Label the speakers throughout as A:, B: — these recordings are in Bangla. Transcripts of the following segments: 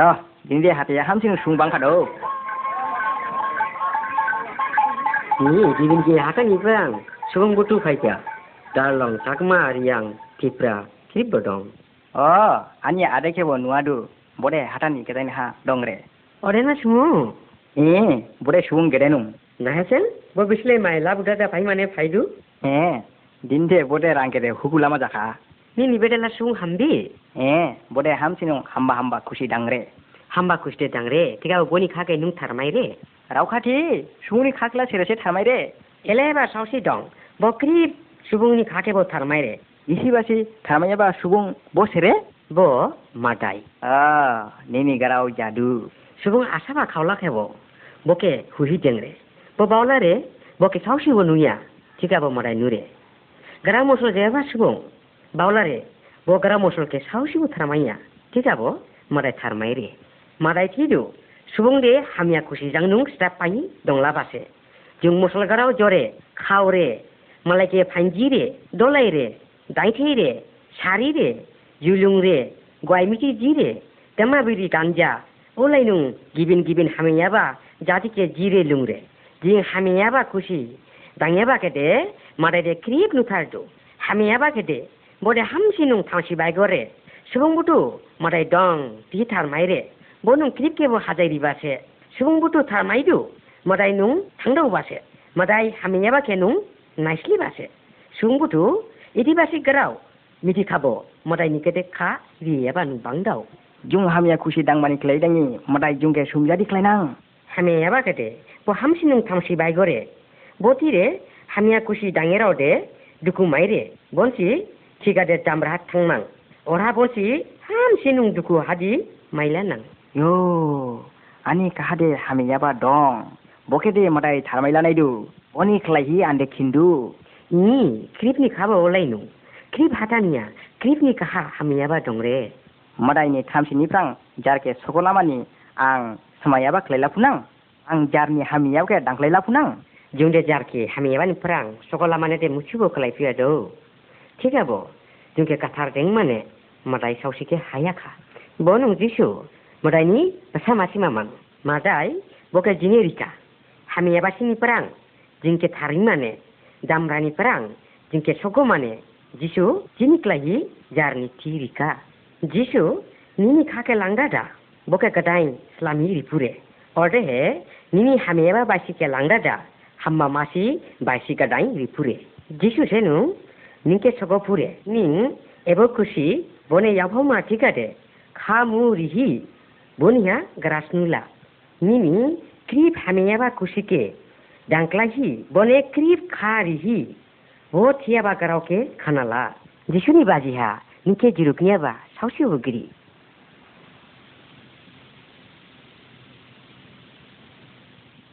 A: So, ini dia hati yang hamsin sumbang kado.
B: Ini dia ini dia hati ni perang. Sumbang butuh kaya. Dalam sakma yang tipra tipra dong.
A: Oh, hanya ada ke bawa nuadu. Boleh hati ni kita ini ha dong re.
B: Orang mana semua?
A: Eh, boleh sumbang kira nung.
B: Nah, sen, boleh bisle mai. Labu dah dah payah mana payah tu?
A: Eh, dinte boleh rangkere hukulama jaka.
B: nini bedela sung hambi
A: eh bode ham sino hamba hamba kushi dangre
B: hamba kushte dangre tiga boni khake nung tharmai re
A: rau khati sungni khakla serese tharmai re
B: ele ba sausi dong bokri subungni khake bo tharmai re
A: isi basi tharmai ba subung bo sere
B: bo matai
A: ah nini garau jadu
B: subung asa ba khawla khebo boke huhi dengre bo baula re boke sausi bo nuya tiga bo marai nure garau mosro jeba subung Baula re. Bo gara mosol ke sausi bo tharmaiya. Tiga bo madai tharmai re. Madai tidu. Subung de বোধে হামছি নং থাকি বাইগরে সুবংবুটু মাদাই দং তি থারমাইরে বো নং ক্রিপ কেবো হাজাই দিবাসে সুবংবুটু থারমাইদু মাদাই নং থাংদৌবাসে মাদাই হামিয়াবাকে নং নাইসলি বাসে সুবংবুটু ইদিবাসি গরাও মিটি খাবো। মাদাই নিকেতে খা রিয়েবা নু বাংদাও।
A: জুং হামিয়া খুশি দাং মানি ক্লাই দাঙি মাদাই জুংকে সুমজা দিখলাইনাং
B: হামিয়াবা কেতে বো হামছি নং থাংছি বাইগরে বতিরে হামিয়া খুশি দাঙেরাও দে বনছি 티가데 잠라 탕망 오라보시 함시농 두고 하디 마일라낭
A: 요 아니 카하데 하미야바 동 보케데 마다이 타마일라나이두 오니 클라히 안데 킨두
B: 니 크립니 가바 올라이누 크립 하다니야 크립니 카하 하미야바 동레
A: 마다이니 탐시니프랑 자르케 소골라마니 앙 스마야바 클라이라푸낭 앙 자르니 하미야바 당클라이라푸낭
B: जोंदे जारखि हामियाबानि फोरां सकला माने दे मुथिबो खालायफैया दौ ठीक है बो जोंखे गाथारदों माने मोदाय सावसिखे हायाखा। बो नों जिसु मोदायनि सामासिमामोन मादाय बके जिनि रिका हामियाबासिनिफ्राय आं जोंखे थारै माने दामरानिफ्राय आं जोंखे सगो माने, जिसु जिनिक्लायि जारनि थि रिका। जिसु निनि खाके लांदादा बके गदाय स्लामि रिपुरे। अर्दे हे, निनि हामियाबा बासिके लांदादा हम्मा मासी बासी गदाई रिपुरे। जिसु सेनु ನಿಂಕೆ ಸೊಗಪುರೆ ನೀ ಎಬ ಖುಷಿ ಬೊನೆ ಯಾವ ಮಾಟಿ ಕಡೆ ಖಾ ಮೂರಿಹಿ ಬೊನಿಯ ಗ್ರಾಸ್ನುಲ ನಿನಿ ಕ್ರೀಪ್ ಹಮೆಯವ ಖುಷಿಕೆ ಡಾಂಕ್ಲಾಹಿ ಬೊನೆ ಕ್ರೀಪ್ ಖಾರಿಹಿ ಬೋ ಥಿಯಬ ಗರವಕೆ ಖಾನಲ ಜಿಸುನಿ ಬಾಜಿಹಾ ನಿಂಕೆ ಜಿರುಕ್ನಿಯಬ ಸಾವಸಿ ಹೋಗಿರಿ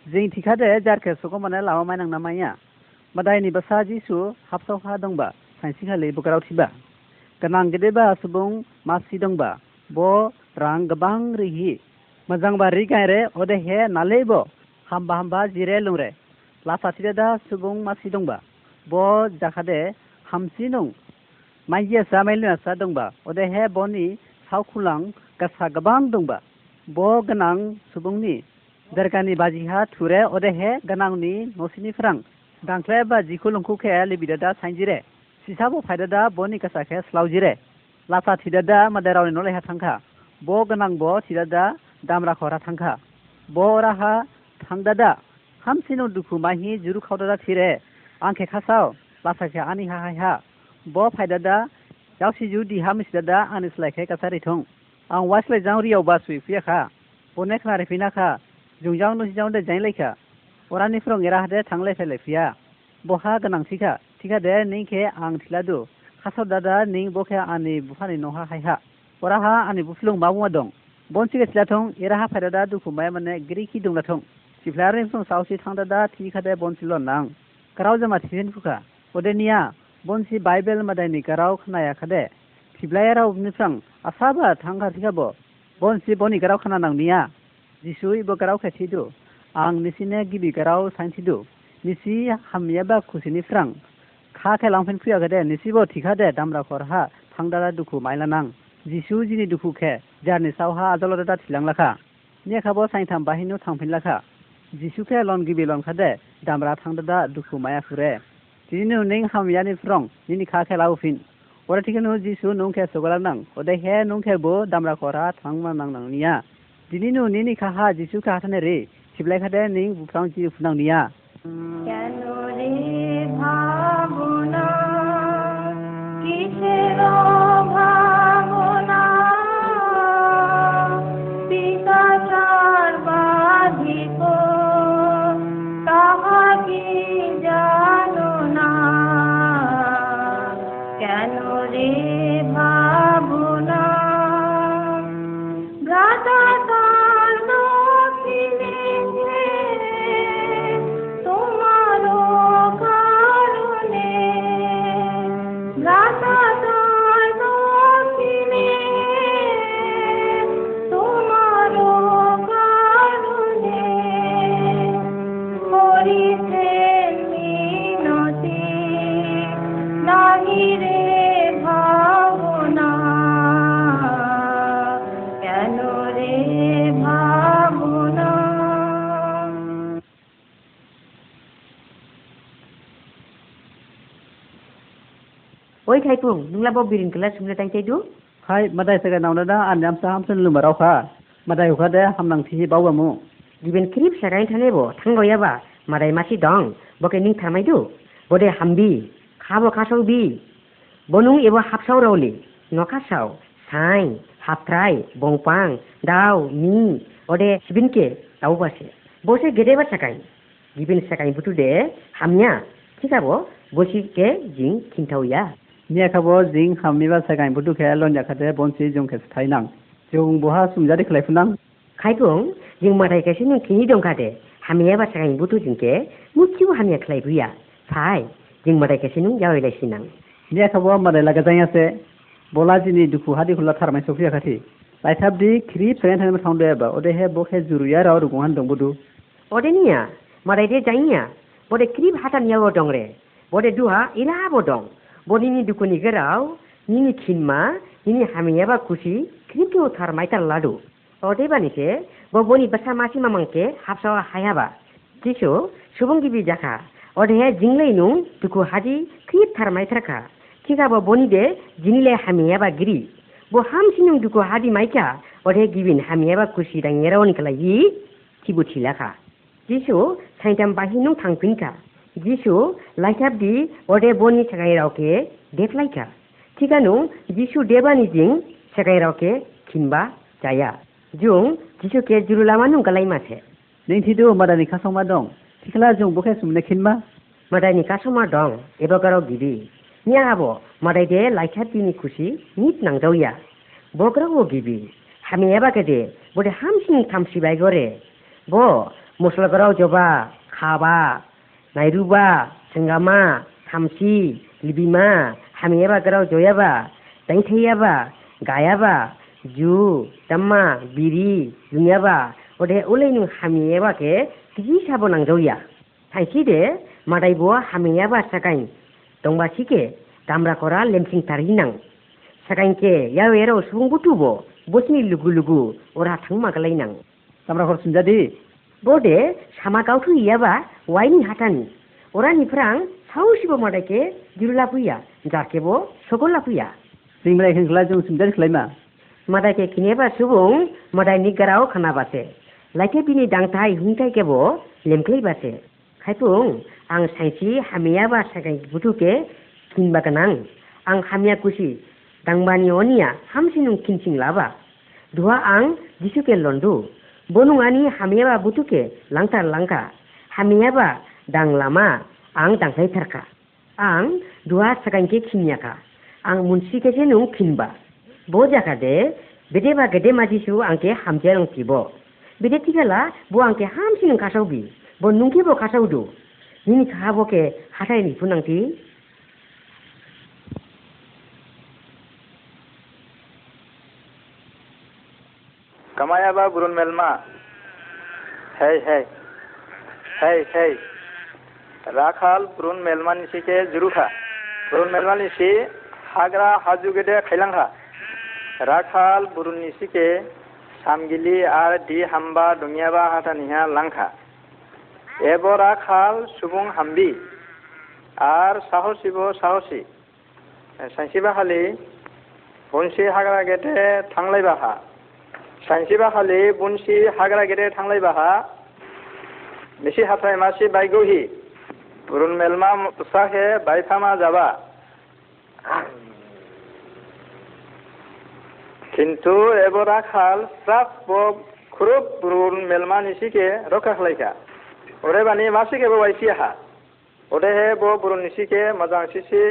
C: जों थिखादो जारखो सुखौ माने लावा मायनां ना माया मदाय बसाजी सू हाफसा दंबा सैसीखाली बुकाराव थीबा गनांग गेदेबा सुबुं मासी दंबा बो रां गबां रिहि मजांग बा रिगायरे ओदे हे नालेबो हामबा हामबा जिरे लुरे लाफाथिदे दा सुबुं मासी दंबा बो जाखादे हामसी नों माइये सामेल नसा दंबा ओदे हे बनि सावखुलां गसा गबां दंबा बो गनां सुबुंनि दरकानि बाजिहा थुरे ओदे हे गनांनि नसिनि फ्रांग जिखु लंखुखे लिबिदा दा साइनजिरे सिसाबो फ़ायदा बनि कासाखे स्लाउजिरे लाफा थिदादा मादारावनि नलेहा थांखा ब गोनां ब थिदादा दामरा खरा थांखा ब राहा थांदादा हामसिनो दुखु माहि जुरु खावदादा थिरे आंखे खासाव लासाखे आनि ब फायदादा यावसि जुदि हामिसदादा आनि स्लायखे कासारि थं आं वासलाय जां रियाव बासुइ फैयाखा अनेक วรานิฟรงเอราเดทังเลเฟเลฟียบฮากนังสิกาทิกาเดนิงเคอังทิลาดูคาสดาดานิงบคอานิบุฟานิโนฮาไฮฮาวราฮาอานิบุฟลุงบาบุมาดงบอนซิกะสลาทงเอราฮาไฟดาดาดูคุมายมันเนกรีคีดุงลาทงซิฟลารินฟรงซาวซีทังดาดาทีคาเดบอนซิลอนนังคราวจมาทีเซนฟุคาโอเดเนียบอนซิไบเบิลมาไดนิคราวขนายาคาเดซิฟลายราอุบนิฟรงอาซาบาทังกาทิกาบอบอนซิบอนิคราวขนานังเนียจิซุยบอคราวคาทีดู आं निसिने गिबि गाराव साइन्थिदु निसि हामियाबा खुसिनि फ्रां खा खे लांफिन फैयाखै दे निसिबो थिखा दे दामरा खरहा थांदारा दुखु माइला नां जिसु जिनि दुखु खे जारनि सावहा आजलरे दा थिलांलाखा नेखाबो साइथाम बाहिनो थांफिनलाखा जिसुखे लन गिबि लनखादे दामरा थांदो दा दुखु माया खुरे दिनो निं हामियानि फ्रं निनि खा खेला उफिन ओरा थिखनो जिसु नंखे सगला नां ओदे हे नंखे बो दामरा खरा थांमा नां नांनिया दिनिनो निनि खाहा जिसु रे ชิบไลคะเดนิงบุฟองจีฟนองเนีย
D: กันโนรีพาบุนากิเชโร
B: थायखौ नोंलाय बाव बिरिंखौलाय सोंनो थायथायदो
C: हाय मादाय सगा नावना दा आन जामसा हामसन लुमाराव खा मादाय हुखा दे हामनांथि बावबामु
B: गिबेन क्रिप सगाय थानेबो थांगयाबा मादाय मासि दं बके निं थामायदो बदे हामबि खाबो खासाव बि बनुं एबो हाबसाव रावलि नखासाव साइ हाफ्राय बंपां दाउ नि अदे सिबिनके दाउबासे বসে গেটে বা সাকাই গিবেন সাকাই বুটু দে হামিয়া ঠিক আবো বসি কে জিং খিনথাউয়া
C: नियाखाबो जिं खामनिबा सागां बुटु खाया लन जाखाते बनसि जों खेस थाइनां जों बहा सुमजारि खलायफुनां
B: खायगं जों माथाय खायसे नों खिनि दंखादे हामिया बासागां बुटु जिंके मुथिबो हामिया खलायबुया फाय जों माथाय खायसे नों जावैलायसिनां
C: नियाखाबो माथाय लागा जायासे बलाजिनि दुखु हादि खुला थारमाय सफैया खाथि लायथाबदि ख्रिब सायना थांनो थांदो एबा अदेहे बखे जुरुया राव रुगुहान दंबुदु
B: अदेनिया माथाय दे जायनिया बदे ख्रिब हाथानियाव दं रे बदे दुहा इलाबो दं बनिनि दुखुनि गोराव निनि खिनमा निनि हामियाबा खुसि क्रिमटि उथार माइतार लाडु अदेबानिके बबनि बसा मासि मामांके हाबसावा हायाबा जिसु सुबुंगिबि जाखा अदेहे जिंलै नु दुखु हाजि क्रिप थार माइथारखा खिगाबो बनिदे जिनिले हामियाबा गिरि बो हामसिनु दुखु हादि माइका अदेहे गिबिन हामियाबा खुसि दाङेरावनिखलायि थिबुथिलाखा जिसु साइदाम बाहिनु थांफिनखा যিশু 라이탑디 어데 보니 차가이라오케 데플라이카 티가누 지수 데바니징 차가이라오케 킨바 자야 중 지수케 주르라마누 갈라이마세
C: 넹티도 마다니 카송마 동 티클라 중 보케 숨네 킨마
B: 마다니 카송마 동 에버가로 기비 니아하보 마다이데 라이탑디니 쿠시 닛 낭자우야 보그라고 기비 하미 에바게데 보데 함신 탐시 바이거레 보 모슬가라오 조바 খাবা nairuba sengama hamsi libima hamiaba garau joyaba tangtheyaba gayaba ju tamma biri jungaba ode uleinu hamiaba ke tiji sabo nangjoya thaisi de madai bo hamiaba sakain tongba sike tamra kora lemsing tarinang sakain ke yawero subung butubo bosni lugu lugu ora thangma kalainang
C: tamra khor sunjadi
B: ಬೋಡೆ ಶಮಗಾವ್ತು ಇಯವ ವೈನಿ ಹಟಾನಿ ಒರಾನಿಫ್ರಾಂ ಸಾವುಶಿಬ ಮಾಡಕ್ಕೆ ಗಿರುಲಾಪುಯ್ಯ ಜಾಕೆಬೋ ಸೊಗೊಲ್ಲಾಪುಯ್ಯ
C: ಸಿಂಗ್ಲೈ ಹಿಂಗ್ಲಾ ಜಂ ಸಿಮ್ದಾರಿ ಖ್ಲೈಮಾ
B: মাদাইকে কিনেবা সুবুং মাদাইনি গারাও খানা বাসে লাইকে বিনি দাংতাই হুংতাই কেবো লেমক্লাই বাসে খাইপুং আং সাইছি হামিয়া বা সাকাই বুটুকে কিনবা গানাং আং হামিয়া কুসি দাংবানি অনিয়া হামসিনুং কিনচিং লাবা ধুয়া আং দিসুকে লন্ডু bonuani hamiaba butuke langtar langka hamiaba dang lama ang dangkai tarka ang dua sakanke kinyaka ang munsi ke jenu kinba boja kade bede ba gede maji su angke hamje long tibo bede tigala bo angke hamsin kasau bi bo nungke bo kasau do nini khabo ke hatai ni punang ti
E: Kamaya ba burun melma. Hey, hey. Hey, hey. Rakhal burun melma nisi ke juruha. Burun melma nisi hagra haju gede khailangha. Rakhal burun nisi ke samgili ar di hamba dunia ba hata niha langha. Ebo rakhal subung hambi. Ar sahosi bo sahosi. Sansiba khali. বনশি হাগ্রা গেটে থাংলাইবাহা सानसेबाखालि बनसि हाग्रा गेदेर थांलायबाहा मेसे हाथाइ मासे बायगौहि पुरुन मेलमा साखे बायफामा जाबा কিন্তু এবরা খাল সাপ খুরুপ রুল মেলমা নিশিকে রক্ষা খালাইখা ওরে বানি মাসিকে বাইসি আহা ওরে হে বো বুরুন নিশিকে মজাং সিসি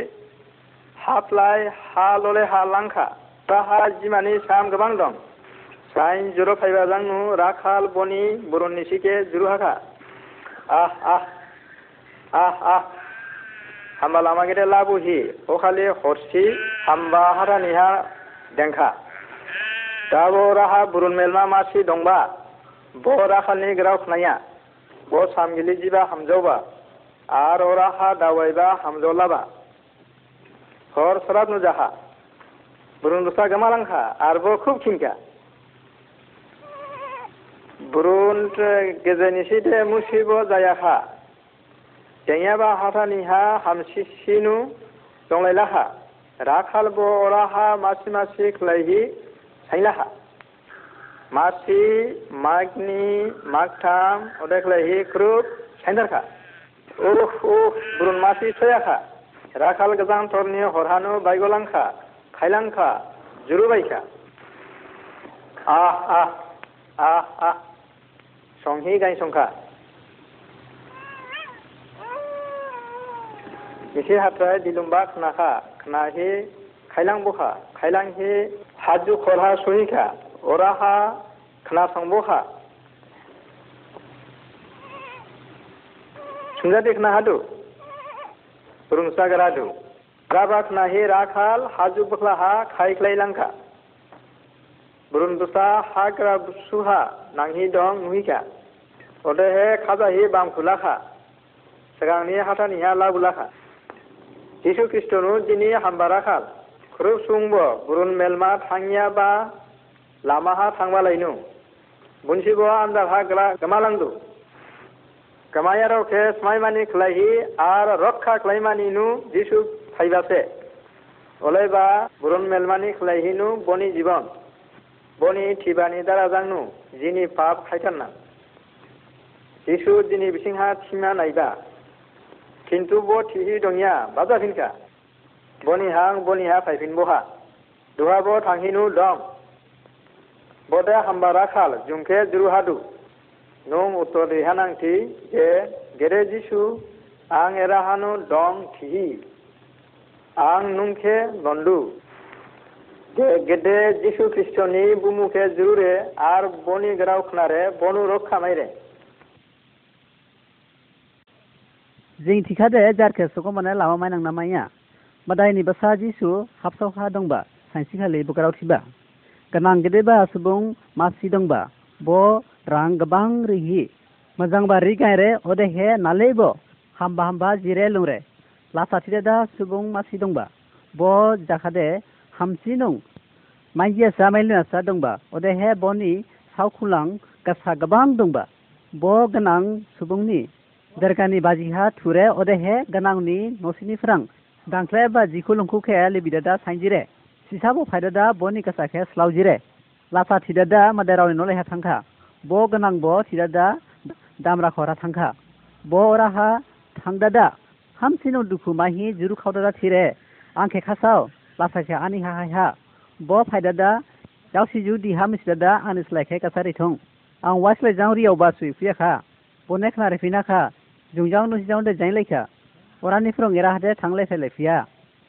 E: হাফলাই হাললে হালাংখা তাহা জিমানি সাম গোবাং দं साइन जिर' फाइभआ जांनु राखाल बनि बरननि सिके जुरुहाखा आह आह आह आह हामबा लामा गेदे लाबुहि अखालि हरसि हामबा हारानिहा देंखा दाबो राहा बुरुन मेलमा मासि दंबा ब राखालनि गोराव खनाया ब सामगिलि जिबा हामजौबा आरो राहा दावायबा हामजौलाबा हर सराब नुजाहा बुरुन रुसा गोमालांखा आरोबाव खुब खिंखा burunta gezenishide musibo zayaha jengaba hataniha hamsisinu jonglailaha rakhalbo oraha masi मासि khlaihi sailaha मासि magni magtam odeklaihi krup saindarkha uh uh burun मासि sayakha Rakhal gazan torni horhanu बायगलांखा खायलांखा जुरुबायखा ah ah ah ah সংহি গাই সংখ্যা এসে হাতায় দিলুম্বা খনাখা খনা হে খাইলাং বোখা খাইলাং হে হাজু খলহা সহিখা ওরা হা খনা সংবোখা সুন্দর দেখনা হাদু রুংসা গরাদু রাবা খনা হে বখলা হা খাই খাইলাংখা ব্ৰুন্দা শাক চুহা নাঙি দং নুহিখা অদেহে খাজাহি বাম খোলা খা চেগাংনি হাঠা নিহা লাবোলা খা যীশু খ্ৰীষ্টনো যিনি হাম্বাৰা খাল খ্ৰুব চুংব বৰুণ মেলমা থাঙিয়া বা লামাহা থাংবা লাইনো বুনচিব আঞ্জা হাগ্ৰা গমালাংদো গমায়াৰ খে স্মাই মানি খেলাইহি আৰু ৰক্ষা খেলাই মানিনো যীশু থাইবাছে অলে বা বৰুণ মেলমানি খেলাইহিনো बनि थिबानि दारा जांनु जिनि पाप खायथारना जिसु दिनै बिसिंहा थिमा नायबा खिन्थु ब थिहि दंया बा जाफिनखा बनिहां बनिहा फायफिनबहा दुहाब थांहिनु दं बदे हाम्बारा खाल जुंखे जुरुहादु नों उत्तर देहानांथि जे गेरे जिसु आं एराहानु दं थिहि आं नुंखे लन्दु গেদে যীশু খ্ৰীষ্টনি বুমুখে জোৰে আৰু বনি গ্ৰাও খনাৰে বনু ৰক্ষা মাৰে
C: জিং ঠিকা দে জাৰকে চকু মানে লামা মাই নাংনা মাইয়া বাদাইনি বাচা যিছু হাফচাওহা দংবা চাইচি খালি বোকাৰ উঠিবা গানাং গেদেবা চুবুং মাছি দংবা ব ৰাং গবাং ৰিহি। মজাং বা ৰি গাইৰে অদে হে নালেই ব হামবা জিৰে লংৰে। লাচাঠিৰে দা চুবুং মাছি দংবা ব জাখা हमसी नौ माइजिया सामने सा हे बनी सौखुलांग कसा गबांग दंगा बो गनांग सुबुंगनी दरकानी बाजीहा थुरे उदय हे गनांगनी नोसिनी फ्रां दांखलाय बाजीखु लंखु खे लिबिदादा थांजिरे सिसाबो फायदादा बनी कसा खे स्लाउजिरे लाफा थिदादा मदेरावनि नले हे थांखा बो गनांग बो थिदादा दामरा खरा थांखा बो राहा थांदादा हमसिनो दुखु माही जुरु खावदादा थिरे आंखे खासाव लासाखे आनि हा हा। ब फायदादा जावसि जुदि हामसिदादा आनि स्लायखे कासारि थं। आं वाइसलाय जावरियाव बासुइ फुयाखा। बने खनारे फिनाखा जुंजाव नुसिजाव दे जाइलायखा अरानिफ्रं एरा हादे थांलाय फैलाय फिया।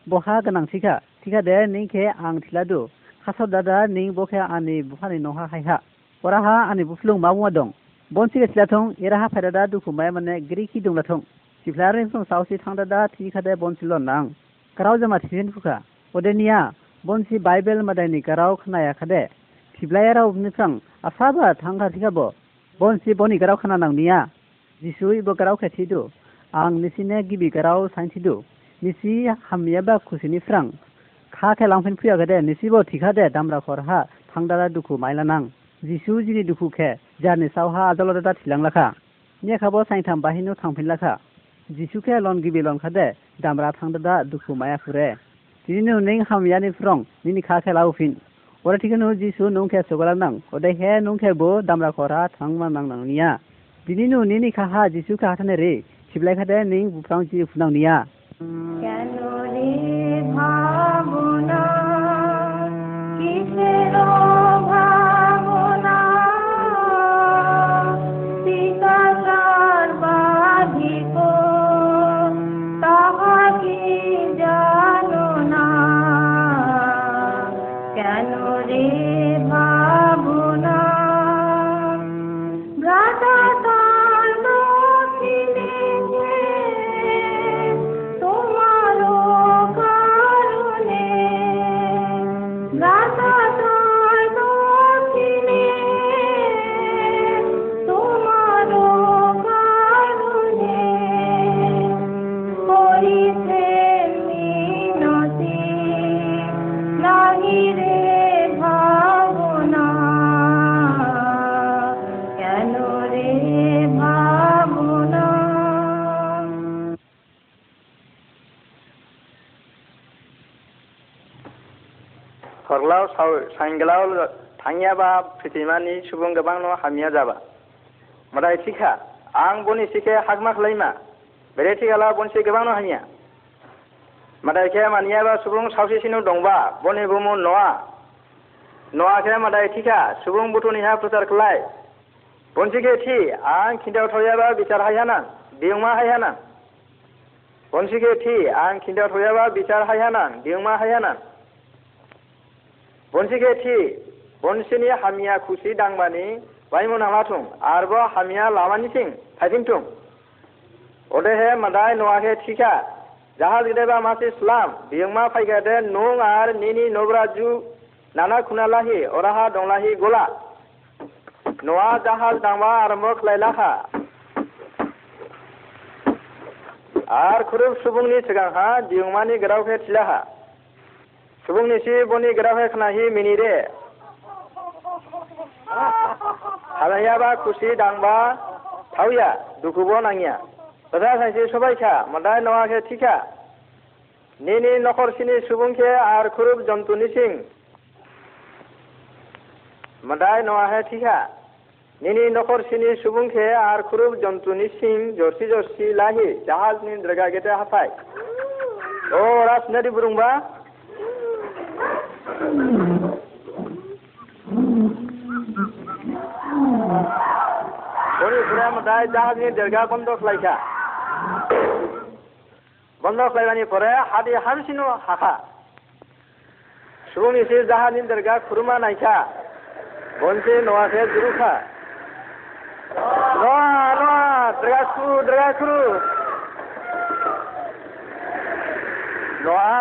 C: बहा गोनांथिखा? थिखा दे निंखे आं थिलादु। खासाव दादा, निं बखे आनि बुफानि नहा हायहा अराहा आनि बुफ्लुं मा बुङा दं? बनसिगे थिलाथं एराहा फायदादा दुखु माय माने ग्रिखि दंलाथं सिफ्लारिफ्रं सावसि थांदादा थिखादे बनसिल नां। कराव जमा थिसिन फुखा अदेनिया बनसि बाइबेल मदायनिका राव खोनायाखदे थिब्लाया रावनिफ्रां आसाबा थांगाथिखाबो बनसि बनिका राव खोनानांनिया जिसु इबोका राव खेथिदु आं निसिने गिबिका राव सानथिदु निसि हामियाबा खुसिनिफ्रां खा खेलांफिन फैयाखदे निसिबो थिखादे दामरा खरहा थांदारा दुखु माइलानां जिसु जिनि दुखुखे जारनि सावहा आजलदा दा थिलांलाखा नेखाबो साइथाम बाहिनो थांफिनलाखा जिसुखे लन गिबि लनखादे दामरा थांदादा दुखु मायाखुरे sinu neng ham yani frong nini kha kha lau fin ora tikan ho ji su nong kha sogala nang oda he nong kha bo damra khora thangma nang nang nia dini nu nini kha ha ji su kha thane re chiblai kha de ning bu frong ji phunang nia
D: yanu No, no.
E: थाङियाबा फ्रिथिमानि सुबुं गोबां न' हामिया जाबा मदाय थिखा आं बन इसेखे हाखमा खालायमा बेरे थिखाला बनसे गोबां न' हामिया मदाय खे मानियाबा सुबुं सावसेसिनो दंबा बन एबो मन नङा नङा खे मदाय थिखा सुबुं बुथुनि हा प्रसार खालाय बनसेखे थि आं खिन्थायाव थायाबा बिचार हायहाना बिहुमा हायहाना बन थि आं खिन्थायाव थायाबा बिचार हायहाना बिहुमा हायहाना बन थि বনশিনী হামিয়া খুচি দাংবানি বাইম নামাথুং আরবো হামিয়া লামানি সিং থাকিমথুং ওদেহে মাদাই নোয়াহে ঠিকা জাহাজ গেদেবা মাসে সুলাম বিয়মা ফাইগাদে নং আর নিনি নবরাজু নানা খুনালাহি ওরাহা দংলাহি গোলা। নোয়া জাহাজ দাংবা আরম্ভ খাইলাহা আর খুরুব সুবুংনি সিগাংহা জিউমানি গেরাউহে ঠিলাহা সুবুংনি সি বনি গেরাউহে খনাহি थालायाबा खुसि दांबा थाविया दुखुबो नाङिया खोथा सानसे सबाइखा मोदाय नङाखे थिखा निनि नखरसिनि सुबुंखे आर खुरुब जन्तुनि सिं मोदाय नङाखे थिखा निनि नखरसिनि सुबुंखे आर खुरुब जन्तुनि सिं जरसि जरसि लाहि जाहाजनि द्रोगा गेटे हाफाय अ राजनारि बुरुंबा ঘূৰি ফুৰে মতাই যাওঁ দেৰগা বন্ধ চলাইছা বন্ধ চলাই পৰে হাতী সাৰিছিনো শাখা চুৰুঙ ইছে যাহা নি দেৰগা খুৰমা নাইছা। বঞ্চে নোৱাছে জুৰুখা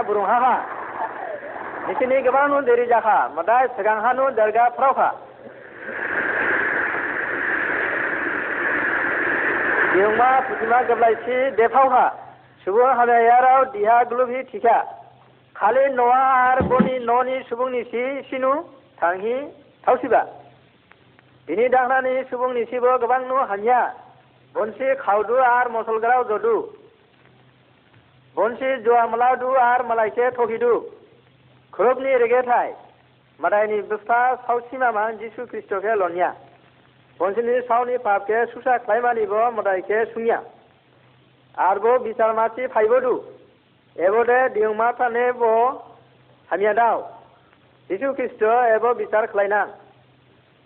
E: বুৰুহাখা নিচিনি গোবানো দেৰি যাখা। মদায় চিগাংহানো দেৰগা ফ্ৰাওখা। बेवमा फुथिमा गबलायसि देफावहा सुबु हाबे याराव दिहा ग्लुबि थिखा खाले नोआ आर गनि ननि सुबुंनि सि सिनु थांहि थावसिबा बिनि दाखनानि सुबुंनि सिबो गबां नो हानिया बनसि खावदु आर मसलग्राव जदु बनसि जोआ मलादु आर मलायसे थखिदु ख्रबनि रेगेथाय मादायनि बुस्ता सावसिमा मा जिसु ख्रिस्टखे लनिया বঞ্চিনি চাউনি পাপকে চুচা খাই মানিব মদাইকে চুঙিয়া। আর বো বিচার মাছি ফাইব দু এবদে ডিউমা ফানে ব হামিয়া দাও। যীশু খ্রিস্ট এব বিচার খাইনা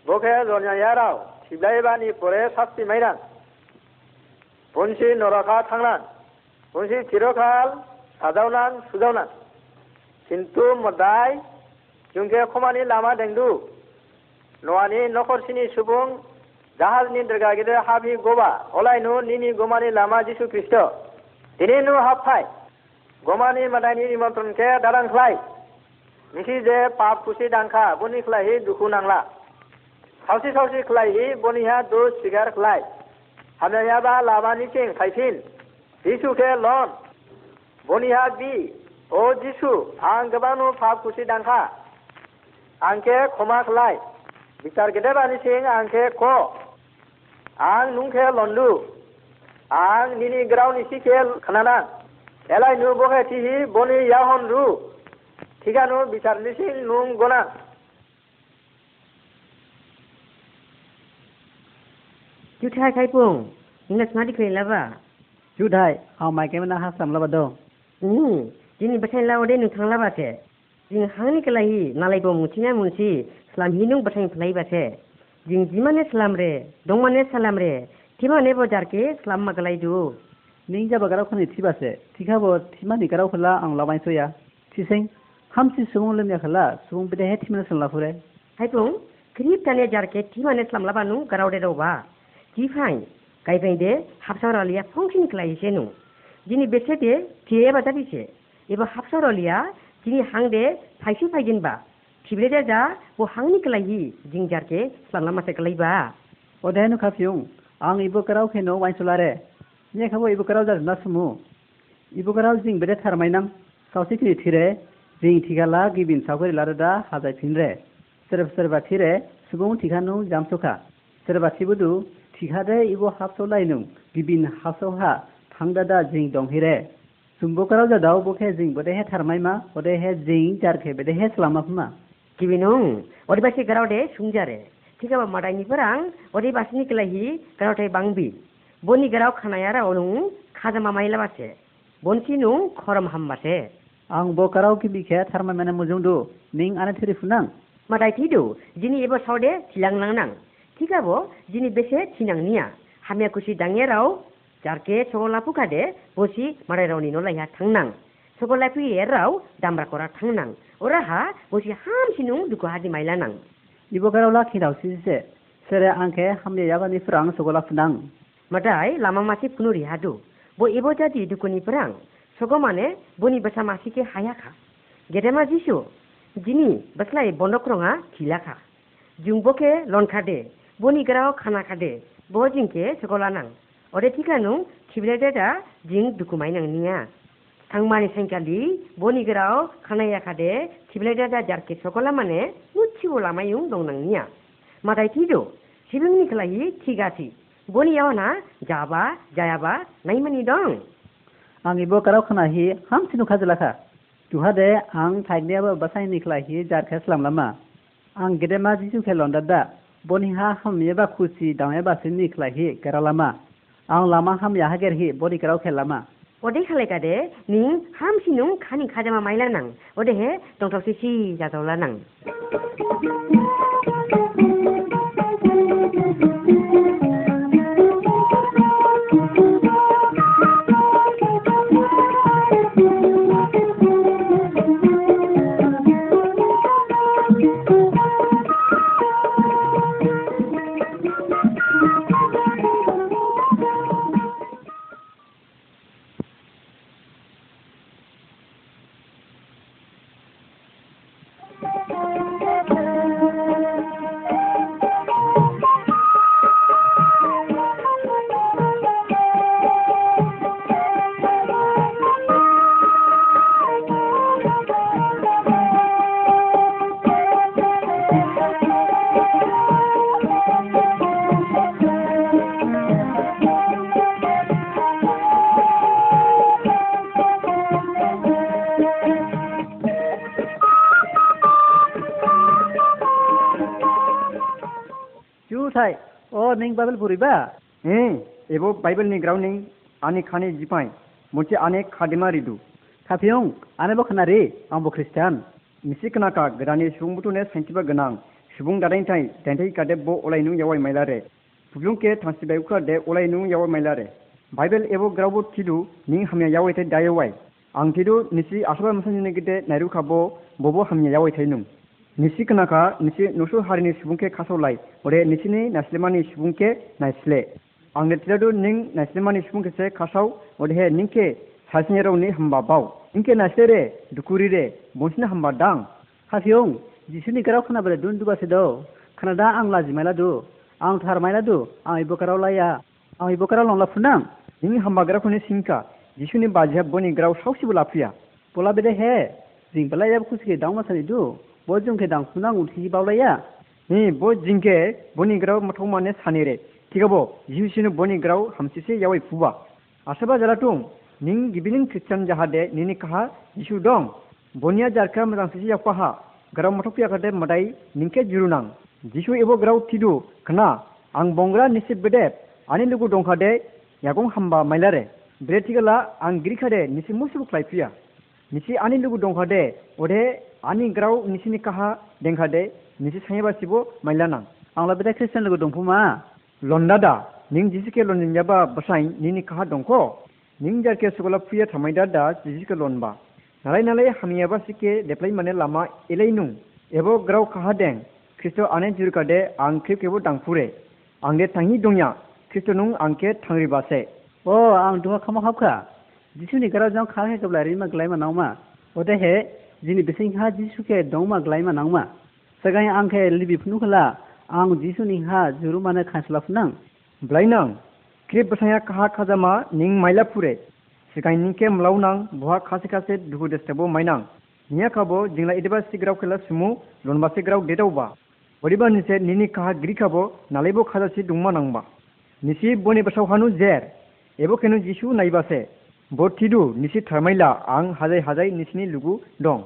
E: বকে জনিয়া রাও সিবলাই বানি পরে শাস্তি মাইনা বঞ্চি নরখা থাংনা বঞ্চি চিরকাল সাজাওনান সুজাওনা কিন্তু মদাই জুমকে খমানি লামা দেংদু নখরসিনি সুবং জাহাজনি দৰ্গা গেদে হাবি গোবা অলাই নু নি গোমানি লামা যীশু খ্ৰীষ্ট দিনে নু হাফাই গোমানি মাদাইনি নিমন্ত্ৰণ কে দাৰাং খ্লাই। মিছি যে পাপ কুচি ডাংখা বনি খ্লাই হি দুখু নাংলা। সাউচি সাউচি খ্লাই হি বনিহা দু চিগাৰ খ্লাই। হানাইয়াবা লামানি চিং খাইছিল যীশু কে লন। বনিহা দি অ যীশু আং গবানু পাপ কুচি ডাংখা আংকে গেদে বানিছিং আংকে ক। อางนุงแคลอนดูอางนินีกราวนิสิเคลขนาดนั้นเอลัยนูบ่แค่ที่หีบ่นียาหอนรู้ที่กันบิชารนิสินุงกนา
B: จุดไทยไข่ปุ้งนี่น่ะสมาธิเคยแล้วว่า
C: จุดไทยเอาไมค์แกมันนะฮะสําหรับดอง
B: อืมจริงนี่บ่ใช่แล้วได้นึงทางแล้วว่าแท้จริงหางนี่ก็ลหีนาลัยบ่มุชิเนี่ยมุชิสลามฮีนุงบ่ใช่ไผไปแท้ জিংজিমানে সালাম রে দমানে সালাম রে থিমানে বজার কে সালাম ಸ್ಲಾಮ್ দু
C: নিং জাবা গারাও খনি থিবাসে ತಿಖಾಬ থিমানি গারাও খলা আং লাবাই সয়া থিসেং হামসি সুমুং লোমিয়া খলা সুমুং বিদে হে থিমানে সামলা ফুরে
B: হাইপং ক্রিপ তানে জার কে থিমানে সালাম সামলা গারাও দে দবা জি ফাই গাইবাই দে হাফসারালিয়া ফংশন ক্লাইছে নু জিনি বেছে দে থিয়ে বাজা দিছে এবার হাফসারালিয়া জিনি হাং দে ফাইসি ফাইজিন বা सिबिरेजा वो हांगनी कलाई जिंग जार के सलाला मासे कलाइबा
C: ओदे नु खाफियों आं इबो कराव खेनो वाइसुलारे ये खबो इबो कराव जा ना सुमु इबो कराव जिंग बेरे थारमाइनां सावसे खिनि थिरे जिंग थिगाला गिबिन सावगरि लारदा हाजाय फिनरे सोरब सोरबा थिरे सुबुं थिखानु जामसुखा सोरबा थिबुदु थिखादे इबो हाफसो लाइनु गिबिन हाफसौहा थांदादा जिं दंहिरे सुम्बो कराव जा दाव बखे जिंग बदे हे थारमाइमा बदे हे जिंग जारखे बदे हे सलामा फुमा
B: 기비농 어디 바시 그라우데 숭자레 티가 마다니퍼랑 어디 바시니 클라히 그라우테 방비 보니 그라우 카나야라 오농 카자마 마일라바세 본티농 커럼 함바세
C: ang bo karaoke bi khe tharma mena mujung do ning ana thiri funang
B: Madai থিদু যিনি এব সাউডে থিলাং লাংনাং ঠিকাব যিনি বেশে থিনাং নিয়া হামিয়া কুশি ডাঙে রাও যারকে সগলা পুকাদে বসি মারাই রাও নিনো লাইহা থাংনাং sekolah pi erau ya, dan kora tangnang oraha bosi ham sinung duku hadi mailanang.
C: Ibokaro tau sih sise sere angke hamne yagani frang sekolah fnang
B: Madai, lama masih punuri hadu. Bo ibo jadi duko ni frang soko mane boni basa masih ke hayaka gedema jisu jini baslai bondokronga khilaka jungboke lonkade boni garao kana kade. Bo jingke sokolanang ore tikanu kiblededa jing duku mainang niya. थां मानिसांखालि बनिगराव खानाय आखादे थिब्लायदा दाजारके सकला माने मुथिबो लामायुं दं नोंनिया मादाय थिजौ सिबिंनि खोलाहि थिगाथि बनियाव ना जाबा जायाबा नायमानि दं
C: आंनि बकाराव खोनाहि हामसि नुखाजोलाखा तुहादे आं थाइनायाबो बासायनि खोलाहि जारखाया स्लामलामा आं गेदेमा जिजु खेलन्दा दा बनिहा हामियाबा खुसि दावयाबासो निखलाहि गेरालामा आं लामा हामिया हागेरहि बनिगराव खेलामा
B: 我得看那个的，您还不是侬看你看的嘛买了呢？我得嘿，东头西西家走了呢。
C: ट्राभेल बोरैबा
F: हे एबो बाइबलनि ग्राउन्डनि आनि खानि जिपाइ मोनसे आने खादिमा रिदु
C: खाफियं आनेबो खोनारि आंबो ख्रिस्टान
F: मिसि खोनाका गोदानि सुबुंबोथ'ने साइन्टिफा गोनां सुबुं दादायनिथाय दाइनथाय कादेब बो अलायनु यावाय माइलारे पुब्लुंके थांसिबायखौ कादे अलायनु यावाय माइलारे बाइबल एबो ग्राउबो थिदु निं हामिया यावायथाय दायवाय आं थिदु निसि आसबा मसानिनि गिदे नायरुखाबो बबो हामिया यावायथाय नुं निसि खोनाखा नुसु हारिनि सुबुंखे खासावलाय अरे निसिनि नास्लिमानि सुबुंखे नायस्ले आं नेटिलादु खासाव सासिनि हम्बा बाव निंखे नास्ले रे दुकुरि रे बंसिनि हम्बा दां
C: हासियों जिसुनि गाराव दुन दुगासे दौ खोनादा आं लाजिमायला दु आं थारमायला दु आं इबोकाराव लाया आं इबोकाराव लंला फुनां
F: निंनि हम्बा गारावखौनि सिंखा जिसुनि बाजिहाब बनि गाराव सावसिबो लाफैया
C: बोला बेदे हे जिंबालाय खुसिखे दाउ मासानि दु bo jungke dangsu nangu tiji bawlaya
F: ni bo jingke boni grau mathok mane sanere tigabo yusinu boni grau hamsise yawai fuba asaba jalatung ning gibiling christian jahade nini kaha yisu dong bonia jarka madang sisi yakwaha grau mathok yakade madai ningke jurunang jisu ebo grau tidu khna ang bongra nisib bedep ani lugu dongkhade yagong hamba mailare ब्रेटिकला आं गिरिखादे निसि मुसुबु ख्लायफिया निसि आनि लुगु दंखादे अदे आनि ग्राव निसिनि काहा देंखा दे निसि साइ बासिबो माइला नां
C: आंला बेदा क्रिस्टियान लोगो दंफुमा
F: लन्दा दा निं जिसिके लन निंजाबा बसाइ निनि काहा दंख? निं जारके सुगला फुया थामाइदा दा जिसिके लनबा नालाय नालाय हामियाबा सिके देप्लाय माने लामा एलाय नुं। एबो ग्राव काहा दें? ख्रिस्ट आने जुरका दे आं खेबखेबो दांफुरे आं आंगे थाङि दंया ख्रिस्ट नुं आंके थांरिबासे
C: अ आं दुहा खामा हाबखा जिसुनि गाराव जां खाहे गब्ला रिमा ग्लाइमा नावमा ओदे हे दिनै बिसोरहा जिसुके दौमा ग्लायमा नांमा सगाय आंखे लिबि लिबिफुनुखला आं जिसुनिहा जुरुमानो खास्लाफनां
F: ब्लायनां क्रिप बसाया कहा खाजामा निं माइलापुरे सिगाय मलाउ मलावनां बुहा खासे खासे दुगु देस्टेबो माइनां निया खाबो जिंला इदिबा सिग्राव खला सुमु लोनबा सिग्राव देदावबा बोरैबा निसे निनि कहा ग्रि खाबो नालेबो खाजासि दुंमा नांबा निसि बनि बसावहानु जेर एबो केनु जिसु नायबासे भर्ती दु निशी आं हाजाय हाजाय निशिनि लुगु दं